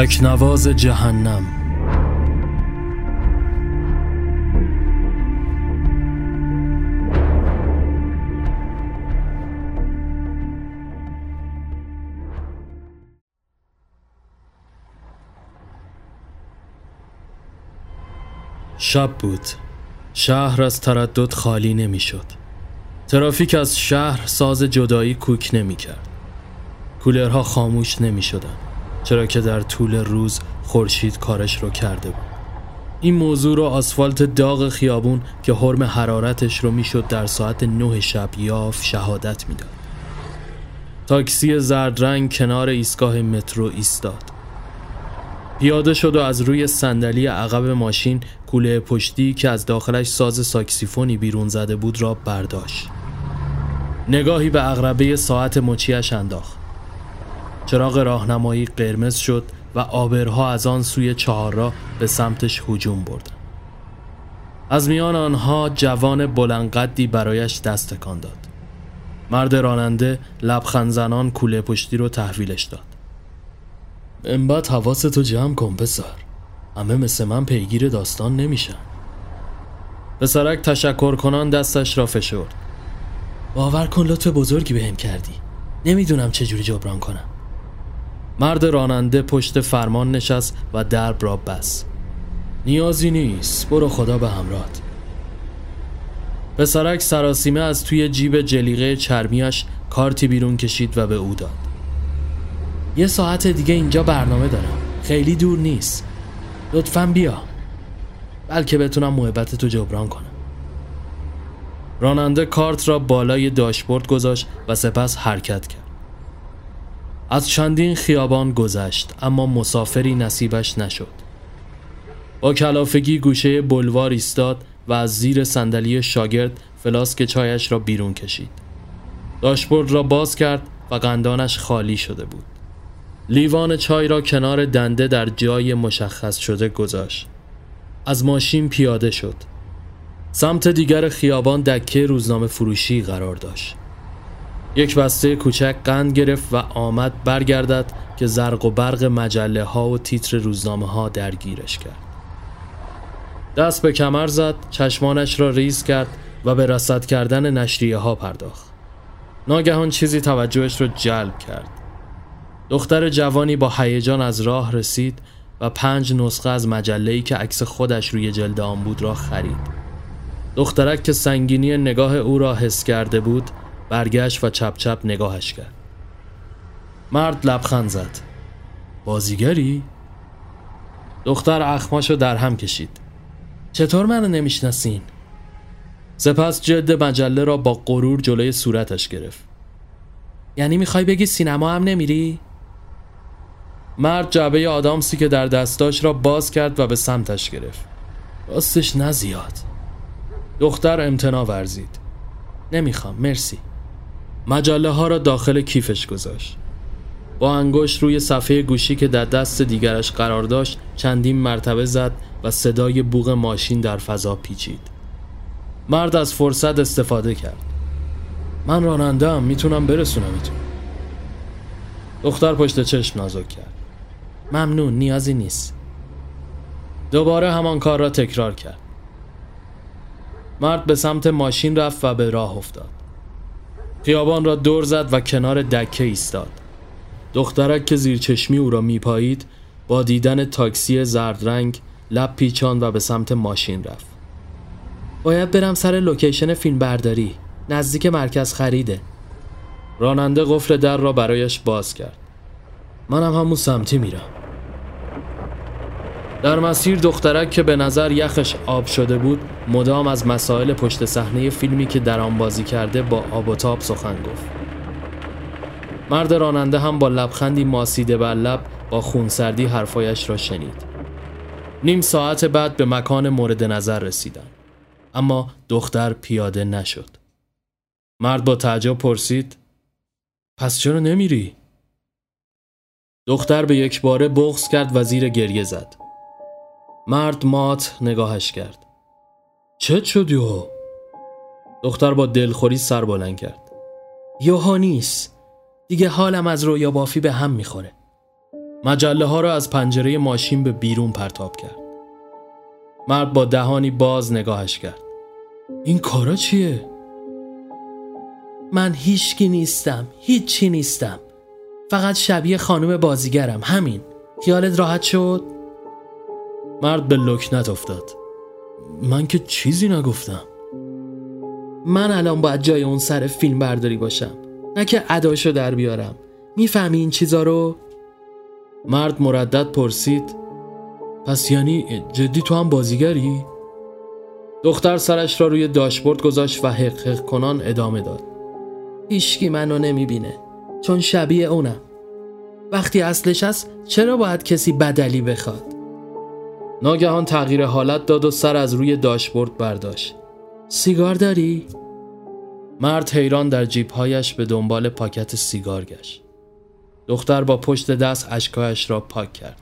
تکنواز جهنم شب بود شهر از تردد خالی نمی‌شد. ترافیک از شهر ساز جدایی کوک نمی کرد کولرها خاموش نمی شدن. چرا که در طول روز خورشید کارش رو کرده بود این موضوع رو آسفالت داغ خیابون که حرم حرارتش رو می‌شد در ساعت نه شب یاف شهادت می‌داد. تاکسی زرد رنگ کنار ایستگاه مترو ایستاد. پیاده شد و از روی صندلی عقب ماشین کوله پشتی که از داخلش ساز ساکسیفونی بیرون زده بود را برداشت. نگاهی به اغربه ساعت مچیش انداخت. چراغ راهنمایی قرمز شد و آبرها از آن سوی چهار را به سمتش هجوم بردن. از میان آنها جوان بلندقدی برایش دست تکان داد. مرد راننده لبخند زنان کوله پشتی رو تحویلش داد. این بعد حواستو جمع کن پسر. همه مثل من پیگیر داستان نمیشن. پسرک تشکر کنان دستش را فشرد. باور کن لطف بزرگی بهم کردی. نمی‌دونم چجوری جبران کنم. مرد راننده پشت فرمان نشست و درب را بس نیازی نیست. برو خدا به همرات پسرک سراسیمه از توی جیب جلیقه چرمیش کارتی بیرون کشید و به او داد. یه ساعت دیگه اینجا برنامه دارم. خیلی دور نیست. لطفا بیا. بلکه بتونم محبت تو جبران کنم. راننده کارت را بالای داشبورد گذاشت و سپس حرکت کرد. از چندین خیابان گذشت اما مسافری نصیبش نشد. با کلافگی گوشه بلوار ایستاد و از زیر صندلی شاگرد فلاسک چایش را بیرون کشید. داشبورد را باز کرد و قندانش خالی شده بود. لیوان چای را کنار دنده در جای مشخص شده گذاشت. از ماشین پیاده شد. سمت دیگر خیابان دکه روزنامه فروشی قرار داشت. یک بسته کوچک قند گرفت و آمد برگردد که زرق و برق مجله ها و تیتر روزنامه ها درگیرش کرد. دست به کمر زد چشمانش را ریز کرد و به رصد کردن نشریه ها پرداخت. ناگهان چیزی توجهش را جلب کرد. دختر جوانی با هیجان از راه رسید و پنج نسخه از مجله‌ای که عکس خودش روی جلد آن بود را خرید. دخترک که سنگینی نگاه او را حس کرده بود برگشت و چپ چپ نگاهش کرد. مرد لبخند زد. بازیگری؟ دختر اخماشو در هم کشید. چطور منو نمی‌شناسین؟ سپس جد مجله را با غرور جلوی صورتش گرفت. یعنی می‌خوای بگی سینما هم نمیری؟ مرد جعبه آدامسی که در دستاش را باز کرد و به سمتش گرفت. راستش نزیاد دختر امتنا ورزید. نمی‌خوام مرسی. مجله ها را داخل کیفش گذاشت. با انگشت روی صفحه گوشی که در دست دیگرش قرار داشت چندین مرتبه زد و صدای بوغ ماشین در فضا پیچید. مرد از فرصت استفاده کرد. من راننده هم می‌تونم برسونم ایتون دختر پشت چشم نازک کرد. ممنون نیازی نیست. دوباره همان کار را تکرار کرد. مرد به سمت ماشین رفت و به راه افتاد. خیابان را دور زد و کنار دکه ایستاد. دخترک که زیر چشمی او را میپایید با دیدن تاکسی زرد رنگ لب پیچان و به سمت ماشین رفت. باید برم سر لوکیشن فیلم برداری. نزدیک مرکز خریده. راننده قفل در را برایش باز کرد. منم هم همون سمتی میرم. در مسیر دخترک که به نظر یخش آب شده بود مدام از مسائل پشت صحنه فیلمی که در آن بازی کرده با آب و تاب سخن گفت. مرد راننده هم با لبخندی ماسیده بر لب با خونسردی حرفایش را شنید. نیم ساعت بعد به مکان مورد نظر رسیدن. اما دختر پیاده نشد. مرد با تعجب پرسید پس چرا نمیری؟ دختر به یک باره بغز کرد و زیر گریه زد. مرد مات نگاهش کرد. چه شد؟ دختر با دلخوری سر بلند کرد. یوها نیست. دیگه حالم از رویا بافی به هم می‌خوره. مجله ها را از پنجره ماشین به بیرون پرتاب کرد. مرد با دهانی باز نگاهش کرد. این کارا چیه؟ من هیچکی نیستم. هیچی نیستم. فقط شبیه خانم بازیگرم. همین. خیالت راحت شد؟ مرد به لکنت افتاد. من که چیزی نگفتم. من الان باید جای اون سر فیلم برداری باشم. نه که اداشو در بیارم. می‌فهمی این چیزا رو؟ مرد مردد پرسید. پس یعنی جدی تو هم بازیگری؟ دختر سرش را روی داشبورد گذاشت و حق کنان ادامه داد. هیچکی منو نمی‌بینه چون شبیه اونم. وقتی اصلش هست چرا باید کسی بدلی بخواد؟ ناگهان تغییر حالت داد و سر از روی داشبورد برداشت سیگار داری؟ مرد حیران در جیبهایش به دنبال پاکت سیگار گشت دختر با پشت دست اشکایش را پاک کرد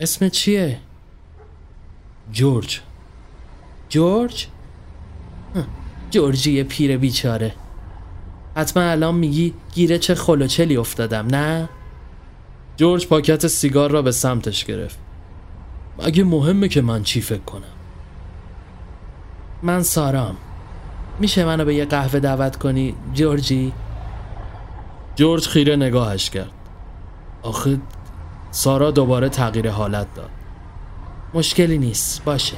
اسم چیه؟ جورج جورج؟ جورجی پیر بیچاره حتما الان میگی گیره چه خلوچلی افتادم نه؟ جورج پاکت سیگار را به سمتش گرفت مگه مهمه که من چی فکر کنم. من سارام. میشه منو به یه قهوه دعوت کنی جورجی؟ جورج خیره نگاهش کرد. آخه سارا دوباره تغییر حالت داد. مشکلی نیست باشه.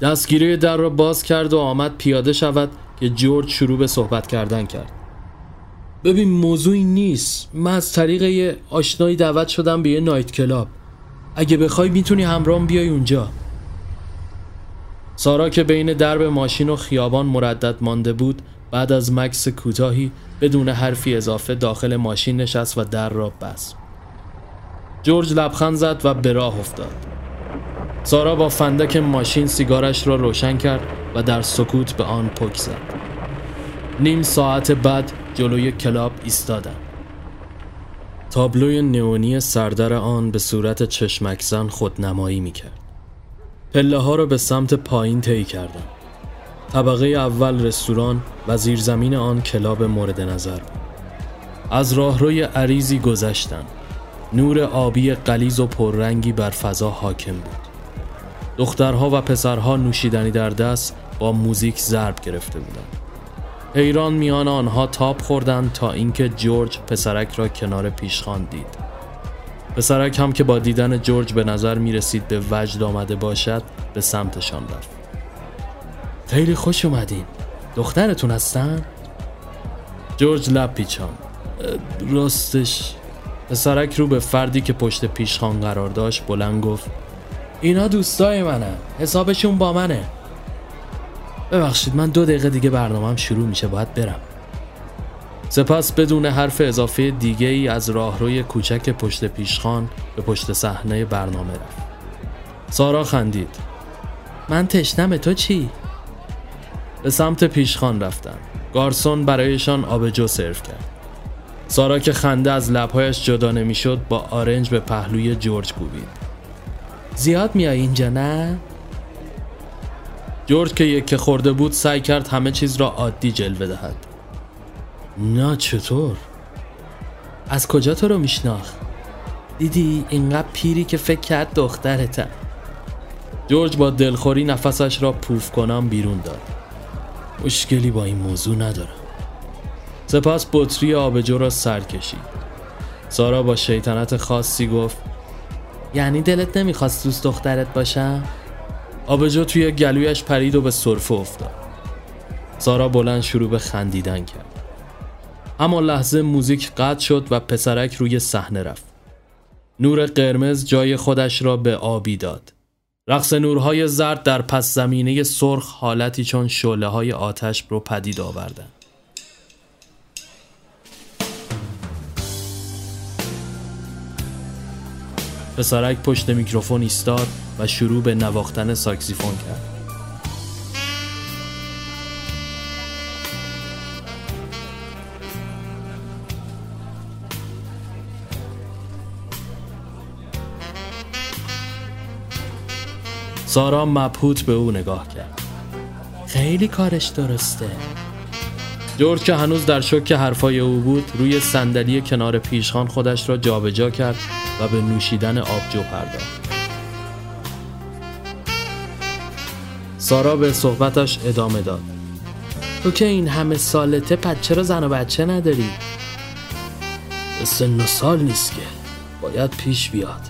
دستگیره در را باز کرد و آمد پیاده شود که جورج شروع به صحبت کردن کرد. ببین موضوعی نیست. من از طریق یه آشنایی دعوت شدم به یه نایت کلاب. اگه بخوای می‌تونی همراهم بیای اونجا. سارا که بین درب ماشین و خیابان مردد مانده بود بعد از مکس کوتاهی بدون حرفی اضافه داخل ماشین نشست و در را بست. جورج لبخند زد و به راه افتاد. سارا با فندک ماشین سیگارش را روشن کرد و در سکوت به آن پک زد. نیم ساعت بعد جلوی کلاب ایستادم تابلوی نئونی سردر آن به صورت چشمک زن خودنمایی می‌کرد. پله ها را به سمت پایین طی کردم. طبقه اول رستوران و زیرزمین آن کلاب مورد نظر از راهروی عریضی گذشتم. نور آبی قلیز و پررنگی بر فضا حاکم بود. دخترها و پسرها نوشیدنی در دست با موزیک ضرب گرفته بودند. حیران میان آنها تاب خوردند تا اینکه جورج پسرک را کنار پیشخان دید. پسرک هم که با دیدن جورج به نظر می رسید به وجد آمده باشد به سمتشان رفت. خیلی خوش اومدین. دخترتون هستن؟ جورج لب پیچان راستش پسرک رو به فردی که پشت پیشخان قرار داشت بلند گفت اینا دوستای منه حسابشون با منه. ببخشید من دو دقیقه دیگه برنامهم شروع میشه باید برم. سپس بدون حرف اضافه دیگه ای از راهروی کوچک پشت پیشخان به پشت صحنه برنامه رفت. سارا خندید. من تشنم تو چی؟ به سمت پیشخان رفتم. گارسون برایشان آبجو سرو کرد. سارا که خنده از لبهایش جدا نمی‌شد با آرنج به پهلوی جورج کوبید. زیاد میای اینجا نه؟ جورج که یک خورده بود سعی کرد همه چیز را عادی جلوه دهد نه چطور؟ از کجا تو رو میشناخت؟ دیدی اینقدر پیری که فکر کرد دخترتم جورج با دلخوری نفسش را پوف کنم بیرون داد مشکلی با این موضوع ندارم سپس بطری آبجو را سر کشید سارا با شیطنت خاصی گفت یعنی دلت نمی‌خواست دوست دخترت باشم؟ آبجو توی گلویش پرید و به صرفه افتاد. سارا بلند شروع به خندیدن کرد. اما لحظه موزیک قطع شد و پسرک روی صحنه رفت. نور قرمز جای خودش را به آبی داد. رقص نورهای زرد در پس زمینه سرخ حالتی چون شعله های آتش رو پدید آوردند. پسرک پشت میکروفون ایستاد. و شروع به نواختن ساکسیفون کرد. سارا مبهوت به او نگاه کرد. خیلی کارش درسته. جورج که هنوز در شک حرفای او بود روی صندلی کنار پیشخان خودش را جابجا کرد و به نوشیدن آبجو پرداخت. سارا به صحبتش ادامه داد. تو که این همه سالته پد چرا زن و بچه نداری؟ سن و سال نیست که. باید پیش بیاد.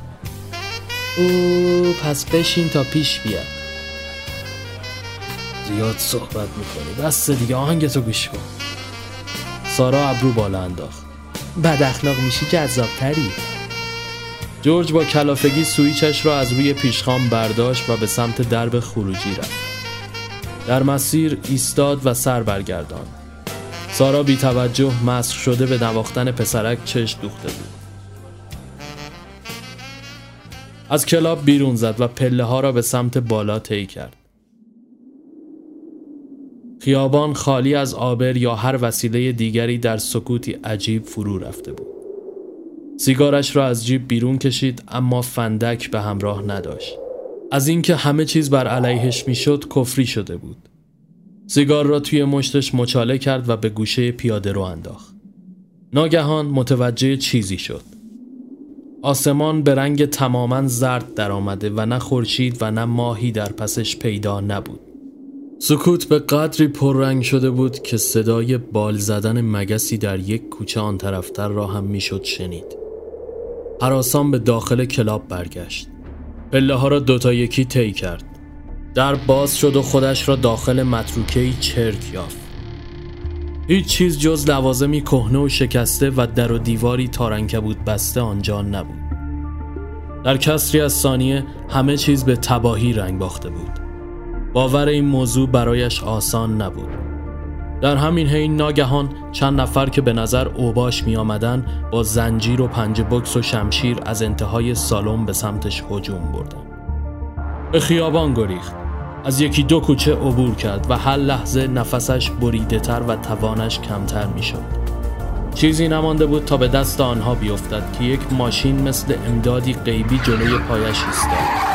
او پس بشین تا پیش بیاد. زیاد صحبت می‌کنی. بس دیگه آهنگتو گوش کن. سارا ابرو بالا انداخت. بد اخلاق میشی جذابتری. جورج با کلافگی سویچش را از روی پیشخام برداشت و به سمت درب خروجی رفت. در مسیر ایستاد و سر برگردان. سارا بی توجه مسخ شده به نواختن پسرک چش دوخته بود. از کلاب بیرون زد و پله ها را به سمت بالا طی کرد. خیابان خالی از آبر یا هر وسیله دیگری در سکوتی عجیب فرو رفته بود. سیگارش را از جیب بیرون کشید اما فندک به همراه نداشت. از اینکه همه چیز بر علیهش می‌شد کفری شده بود. سیگار را توی مشتش مچاله کرد و به گوشه پیاده رو انداخت. ناگهان متوجه چیزی شد. آسمان به رنگ تماما زرد درآمده و نه خورشید و نه ماهی در پسش پیدا نبود. سکوت به قدری پررنگ شده بود که صدای بال زدن مگسی در یک کوچه آن طرفتر را هم می‌شد شنید. حراسان به داخل کلاب برگشت. پله ها را دوتا یکی طی کرد. در باز شد و خودش را داخل متروکهی چرک یافت. هیچ چیز جز لوازمی کهنه و شکسته و در و دیواری تارنکبود بسته آنجا نبود. در کسری از ثانیه همه چیز به تباهی رنگ باخته بود. باور این موضوع برایش آسان نبود. در همین حین ناگهان چند نفر که به نظر اوباش می آمدن با زنجیر و پنج بکس و شمشیر از انتهای سالن به سمتش هجوم بردن به خیابان گریخت از یکی دو کوچه عبور کرد و هر لحظه نفسش بریده تر و توانش کمتر می شد. چیزی نمانده بود تا به دست آنها بیفتد که یک ماشین مثل امدادی غیبی جلوی پایش ایستاد.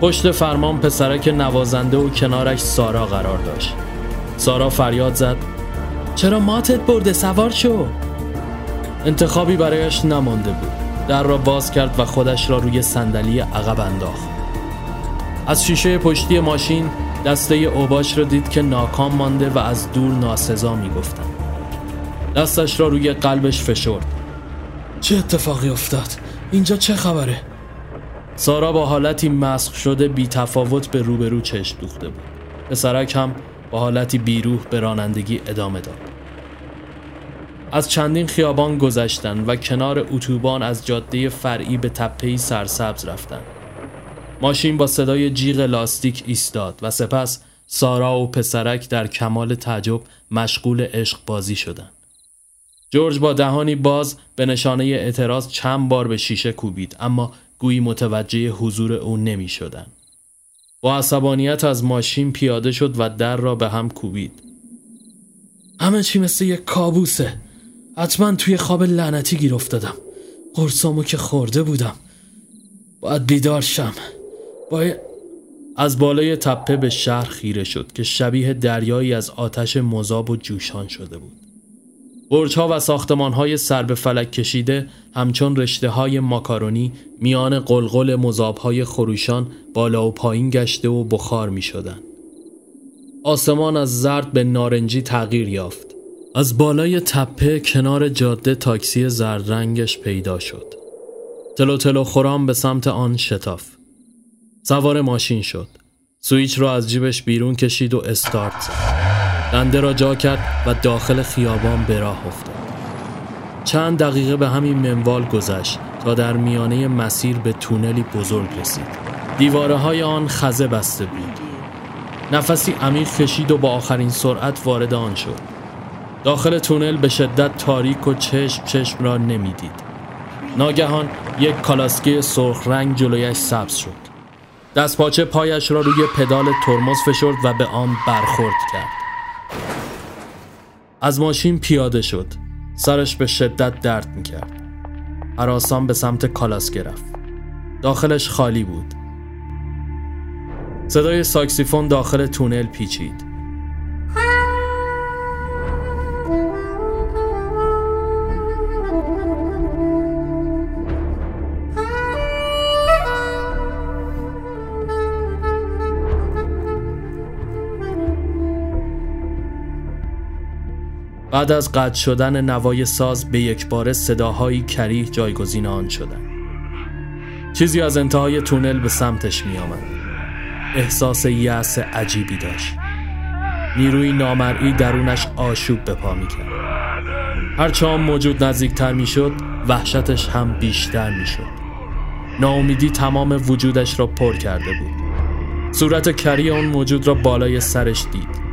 پشت فرمان پسرک نوازنده و کنارش سارا قرار داشت سارا فریاد زد. چرا ماتت برده؟ سوار شو. انتخابی برایش نمانده بود. در را باز کرد و خودش را روی صندلی عقب انداخت. از شیشه پشتی ماشین دسته اوباش را دید که ناکام مانده و از دور ناسزا می‌گفتند دستش را روی قلبش فشرد. چه اتفاقی افتاد؟ اینجا چه خبره؟ سارا با حالتی مسخ شده بی تفاوت به روبرو چشم دوخته بود. پسرک هم با حالتی بیروح به رانندگی ادامه داد از چندین خیابان گذشتن و کنار اتوبان از جاده فرعی به تپهی سرسبز رفتن ماشین با صدای جیغ لاستیک ایستاد و سپس سارا و پسرک در کمال تعجب مشغول عشق بازی شدند. جورج با دهانی باز به نشانه اعتراض چند بار به شیشه کوبید اما گویی متوجه حضور او نمی شدن. با عصبانیت از ماشین پیاده شد و در را به هم کوبید. همه چی مثل یک کابوسه. حتما توی خواب لعنتی گیر افتادم. قرصامو که خورده بودم. باید بیدار شم. باید... از بالای تپه به شهر خیره شد که شبیه دریایی از آتش مذاب و جوشان شده بود. برجها و ساختمان های سر به فلک کشیده همچون رشته های ماکارونی میان قلقل مذاب های خروشان بالا و پایین گشته و بخار می شدن. آسمان از زرد به نارنجی تغییر یافت. از بالای تپه کنار جاده تاکسی زرد رنگش پیدا شد. تلو تلو خورام به سمت آن شتاف. سوار ماشین شد. سویچ را از جیبش بیرون کشید و استارت زد. دنده را جا کرد و داخل خیابان به راه افتاد. چند دقیقه به همین منوال گذشت تا در میانه مسیر به تونلی بزرگ رسید. دیواره های آن خزه بسته بود. نفسی عمیق کشید و با آخرین سرعت وارد آن شد. داخل تونل به شدت تاریک و چشم چشم را نمی‌دید. ناگهان یک کالاسکه سرخ رنگ جلویش سبز شد. دستپاچه پایش را روی پدال ترمز فشرد و به آن برخورد کرد. از ماشین پیاده شد. سرش به شدت درد می‌کرد. حراسان به سمت کالاس گرفت. داخلش خالی بود. صدای ساکسیفون داخل تونل پیچید. بعد از قطع شدن نوای ساز به یک بار صداهایی کریه جایگزین آن شدند. چیزی از انتهای تونل به سمتش می آمد. احساس یأس عجیبی داشت. نیروی نامرئی درونش آشوب به پا می کرد. هرچه موجود نزدیکتر می شد وحشتش هم بیشتر می شد. ناامیدی تمام وجودش را پر کرده بود. صورت کری آن موجود را بالای سرش دید.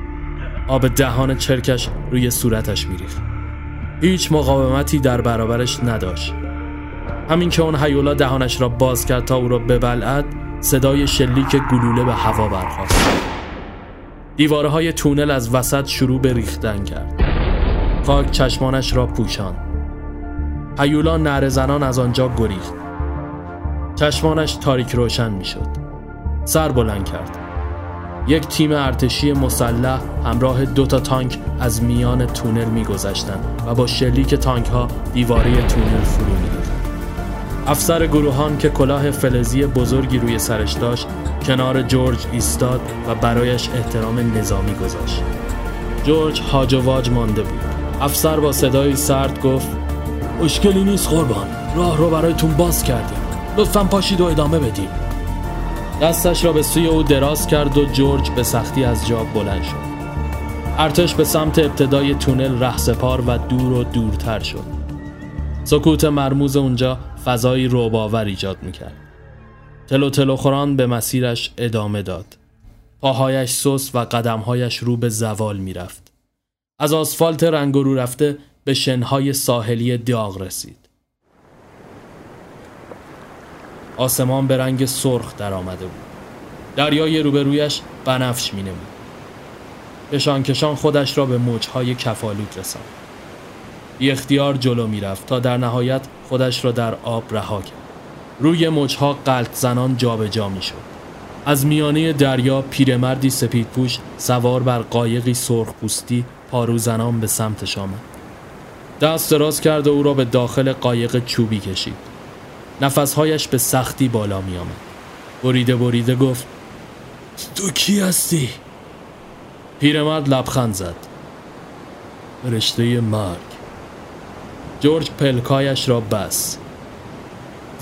آب دهان چرکش روی صورتش میریخت. هیچ مقاومتی در برابرش نداشت. همین که اون حیولا دهانش را باز کرد تا او را ببلعد صدای شلیک گلوله به هوا برخاست. دیواره های تونل از وسط شروع به ریختن کرد. خاک چشمانش را پوشان هیولا نعره زنان از آنجا گریخت. چشمانش تاریک روشن می‌شد. سر بلند کرد. یک تیم ارتشی مسلح همراه دو تا تانک از میان تونل میگذشتند و با شلیک تانک ها دیواره تونل فرو میریخت. افسر گروهان که کلاه فلزی بزرگی روی سرش داشت کنار جورج ایستاد و برایش احترام نظامی گذاشت. جورج هاج و واج مانده بود. افسر با صدایی سرد گفت اشکلی نیست قربان راه رو برایتون باز کردیم. لطفا پاشید و ادامه بدیم. دستش را به سوی او دراز کرد و جورج به سختی از جا بلند شد. ارتش به سمت ابتدای تونل رهسپار و دور و دورتر شد. سکوت مرموز اونجا فضایی روباور ایجاد می‌کرد. تلو تلو خوران به مسیرش ادامه داد. پاهایش سوس و قدمهایش رو به زوال می‌رفت. از آسفالت رنگ رو رفته به شنهای ساحلی داغ رسید. آسمان به رنگ سرخ در آمده بود. دریای روبرویش بنفش می نمود. کشان خودش را به موجهای کفالوک رساند. بی اختیار جلو می رفت تا در نهایت خودش را در آب رها کرد. روی موجها قلط زنان جابجا می شد. از میانه دریا پیرمردی سپید پوش سوار بر قایقی سرخ پوستی پارو زنان به سمتش آمد. دست دراز کرد و او را به داخل قایق چوبی کشید. نفسهایش به سختی بالا می آمد بریده بریده گفت تو کی هستی؟ پیرمرد لبخند زد. رشته مرگ. جورج پلکایش را بس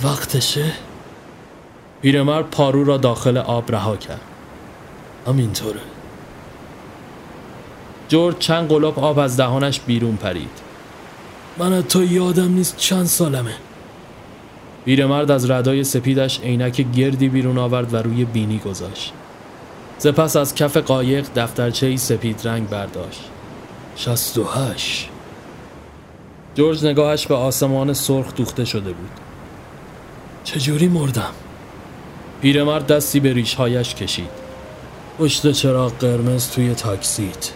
وقتشه؟ پیرمرد پارو را داخل آب رها کرد. همینطوره. جورج چند قلوب آب از دهانش بیرون پرید. من تو یادم نیست چند سالمه. پیرمرد از ردای سپیدش عینک گردی بیرون آورد و روی بینی گذاشت. سپس از کف قایق دفترچه سپید رنگ برداشت. شست و هش جورج نگاهش به آسمان سرخ دوخته شده بود. چجوری مردم؟ پیرمرد دستی به ریشهایش کشید. پشت چراغ قرمز توی تاکسیت.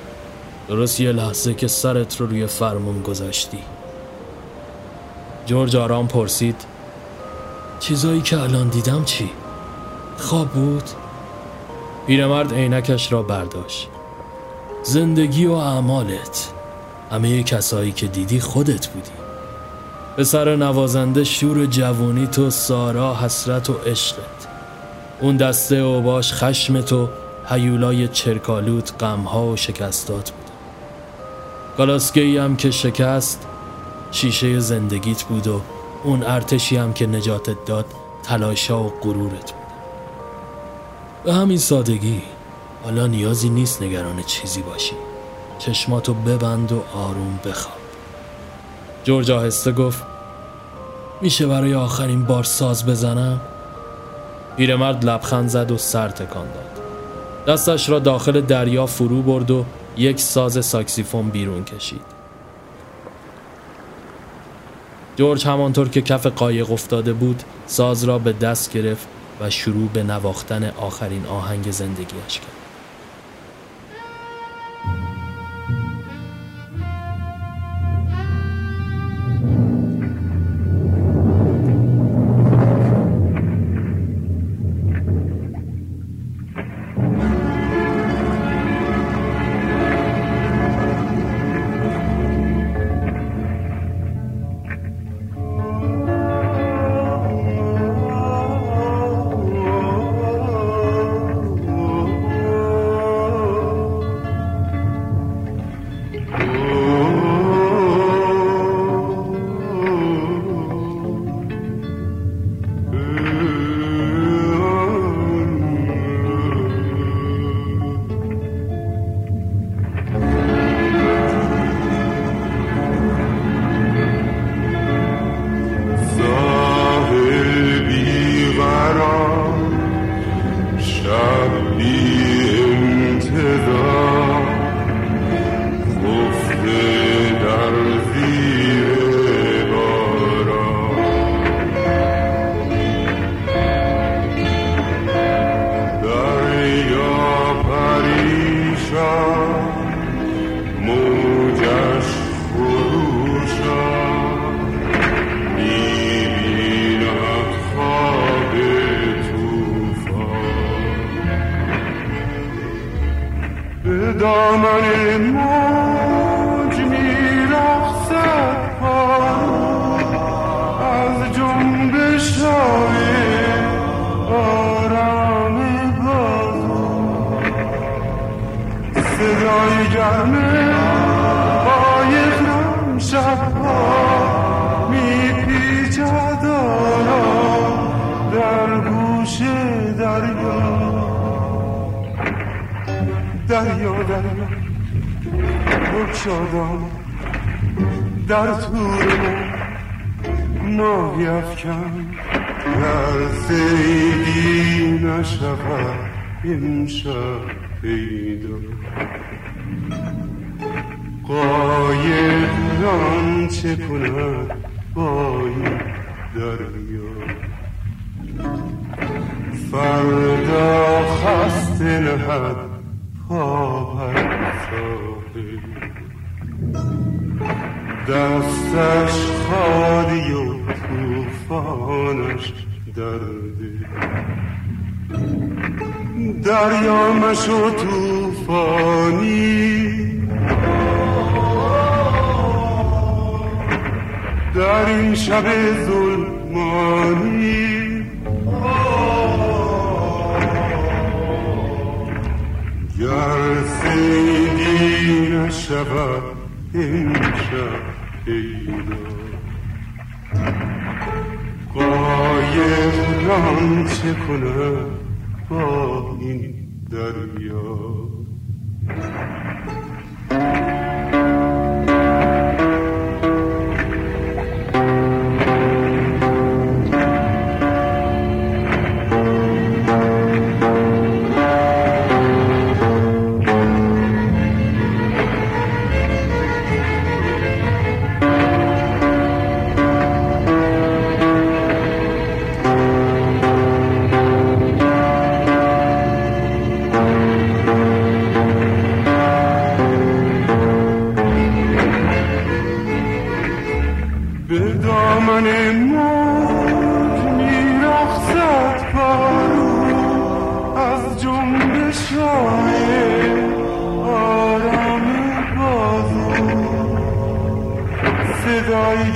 درست یه لحظه که سرت رو روی فرمون گذاشتی. جورج آرام پرسید. چیزایی که الان دیدم چی؟ خواب بود؟ پیرمرد عینکش را برداشت. زندگی و اعمالت. همه کسایی که دیدی خودت بودی. پسر نوازنده شور جوانی تو سارا حسرت و عشقت. اون دسته اوباش خشم تو هیولای چرکالوت غمها و شکستات بود. گالاسگی هم که شکست شیشه زندگیت بود و اون ارتشی هم که نجاتت داد تلاشا و غرورت بود. به همین سادگی حالا نیازی نیست نگران چیزی باشی. چشماتو ببند و آروم بخواب. جورج آهسته گفت میشه برای آخرین بار ساز بزنم؟ پیرمرد لبخند زد و سر تکان داد. دستش را داخل دریا فرو برد و یک ساز ساکسیفون بیرون کشید. جورج همانطور که کف قایق افتاده بود ساز را به دست گرفت و شروع به نواختن آخرین آهنگ زندگیش کرد. دامن موج می رخصد از جنبش های آرام بازو صدای گرمه دریا دریا بکشادم در تور ماهی افکن. در سیدی نشود امشب پیدا قایقان چه کند با دریا؟ فردا خسته نهد دستش خالی و توفانش درده. دریا مشو توفانی در این شب ظلمانی. سیدی نشود امشب پیدا. قایق چه کنه با این دریا؟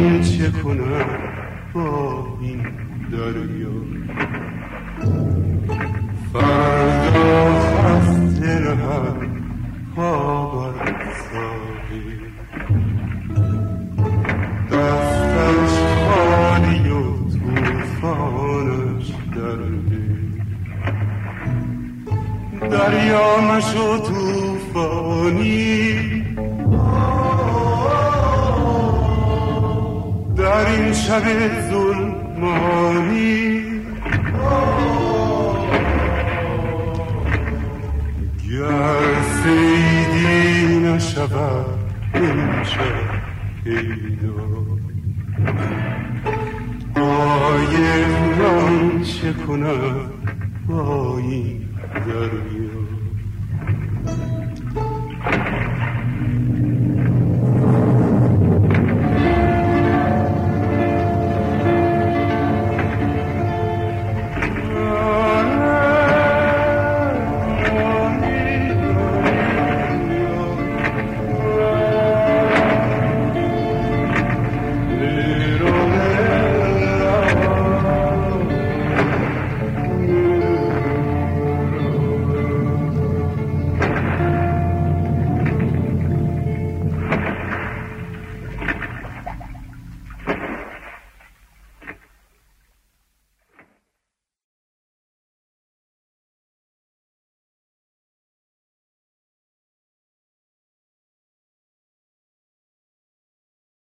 قایقان چه کنه با این دریا. این